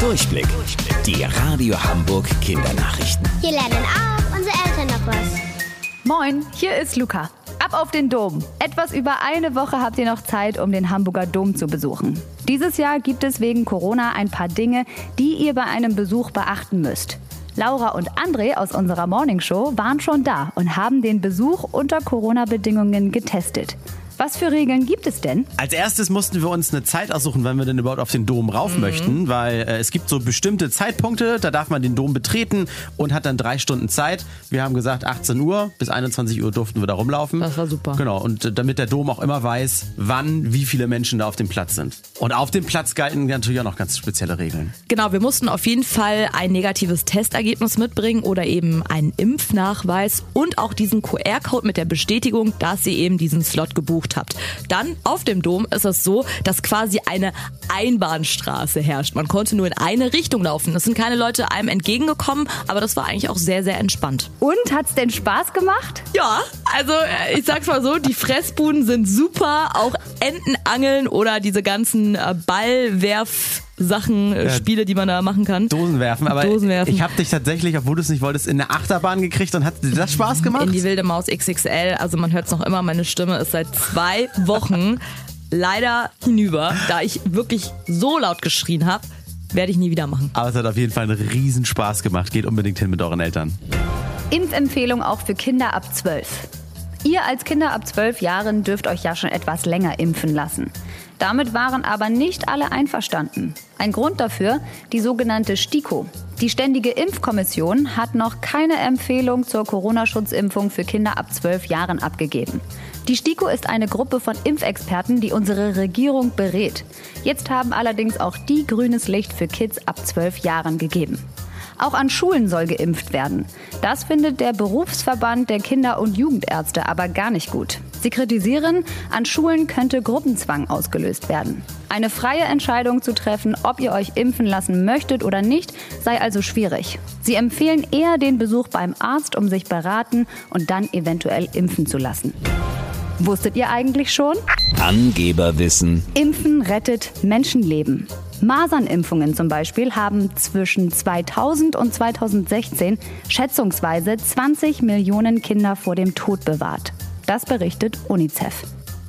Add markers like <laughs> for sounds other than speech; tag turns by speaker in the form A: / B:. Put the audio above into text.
A: Durchblick. Die Radio Hamburg Kindernachrichten.
B: Hier lernen auch unsere Eltern noch was.
C: Moin, hier ist Luca. Ab auf den Dom. Etwas über eine Woche habt ihr noch Zeit, um den Hamburger Dom zu besuchen. Dieses Jahr gibt es wegen Corona ein paar Dinge, die ihr bei einem Besuch beachten müsst. Laura und André aus unserer Morningshow waren schon da und haben den Besuch unter Corona-Bedingungen getestet. Was für Regeln gibt es denn?
D: Als erstes mussten wir uns eine Zeit aussuchen, wann wir denn überhaupt auf den Dom rauf
E: Mhm.
D: möchten, weil äh, es gibt so bestimmte Zeitpunkte, da darf man den Dom betreten und hat dann drei Stunden Zeit. Wir haben gesagt 18 Uhr bis 21 Uhr durften wir da rumlaufen.
E: Das war super.
D: Genau, und äh, damit der Dom auch immer weiß, wann wie viele Menschen da auf dem Platz sind. Und auf dem Platz galten natürlich auch noch ganz spezielle Regeln.
E: Genau, wir mussten auf jeden Fall ein negatives Testergebnis mitbringen oder eben einen Impfnachweis und auch diesen QR-Code mit der Bestätigung, dass ihr eben diesen Slot gebucht habt. Dann auf dem Dom ist es so, dass quasi eine Einbahnstraße herrscht. Man konnte nur in eine Richtung laufen. Es sind keine Leute einem entgegengekommen, aber das war eigentlich auch sehr, sehr entspannt.
C: Und hat's denn Spaß gemacht?
E: Ja, also äh, ich sag's mal so, die Fressbuden sind super, auch Entenangeln oder diese ganzen äh, Ballwerf-Sachen, äh. Spiele, die man da machen kann.
D: Dosen werfen, aber
E: Dosen werfen.
D: ich habe dich tatsächlich, obwohl du es nicht wolltest, in eine Achterbahn gekriegt und hat dir das Spaß gemacht?
E: In die wilde Maus XXL, also man hört es noch immer, meine Stimme ist seit zwei Wochen <laughs> leider hinüber, da ich wirklich so laut geschrien habe, werde ich nie wieder machen.
D: aber es hat auf jeden Fall einen riesen Spaß gemacht. Geht unbedingt hin mit euren Eltern.
C: Impfempfehlung auch für Kinder ab 12. Ihr als Kinder ab 12 Jahren dürft euch ja schon etwas länger impfen lassen. Damit waren aber nicht alle einverstanden. Ein Grund dafür die sogenannte STIKO. Die Ständige Impfkommission hat noch keine Empfehlung zur Corona-Schutzimpfung für Kinder ab 12 Jahren abgegeben. Die STIKO ist eine Gruppe von Impfexperten, die unsere Regierung berät. Jetzt haben allerdings auch die grünes Licht für Kids ab 12 Jahren gegeben. Auch an Schulen soll geimpft werden. Das findet der Berufsverband der Kinder- und Jugendärzte aber gar nicht gut. Sie kritisieren, an Schulen könnte Gruppenzwang ausgelöst werden. Eine freie Entscheidung zu treffen, ob ihr euch impfen lassen möchtet oder nicht, sei also schwierig. Sie empfehlen eher den Besuch beim Arzt, um sich beraten und dann eventuell impfen zu lassen. Wusstet ihr eigentlich schon?
A: Angeberwissen.
C: Impfen rettet Menschenleben. Masernimpfungen zum Beispiel haben zwischen 2000 und 2016 schätzungsweise 20 Millionen Kinder vor dem Tod bewahrt. Das berichtet UNICEF.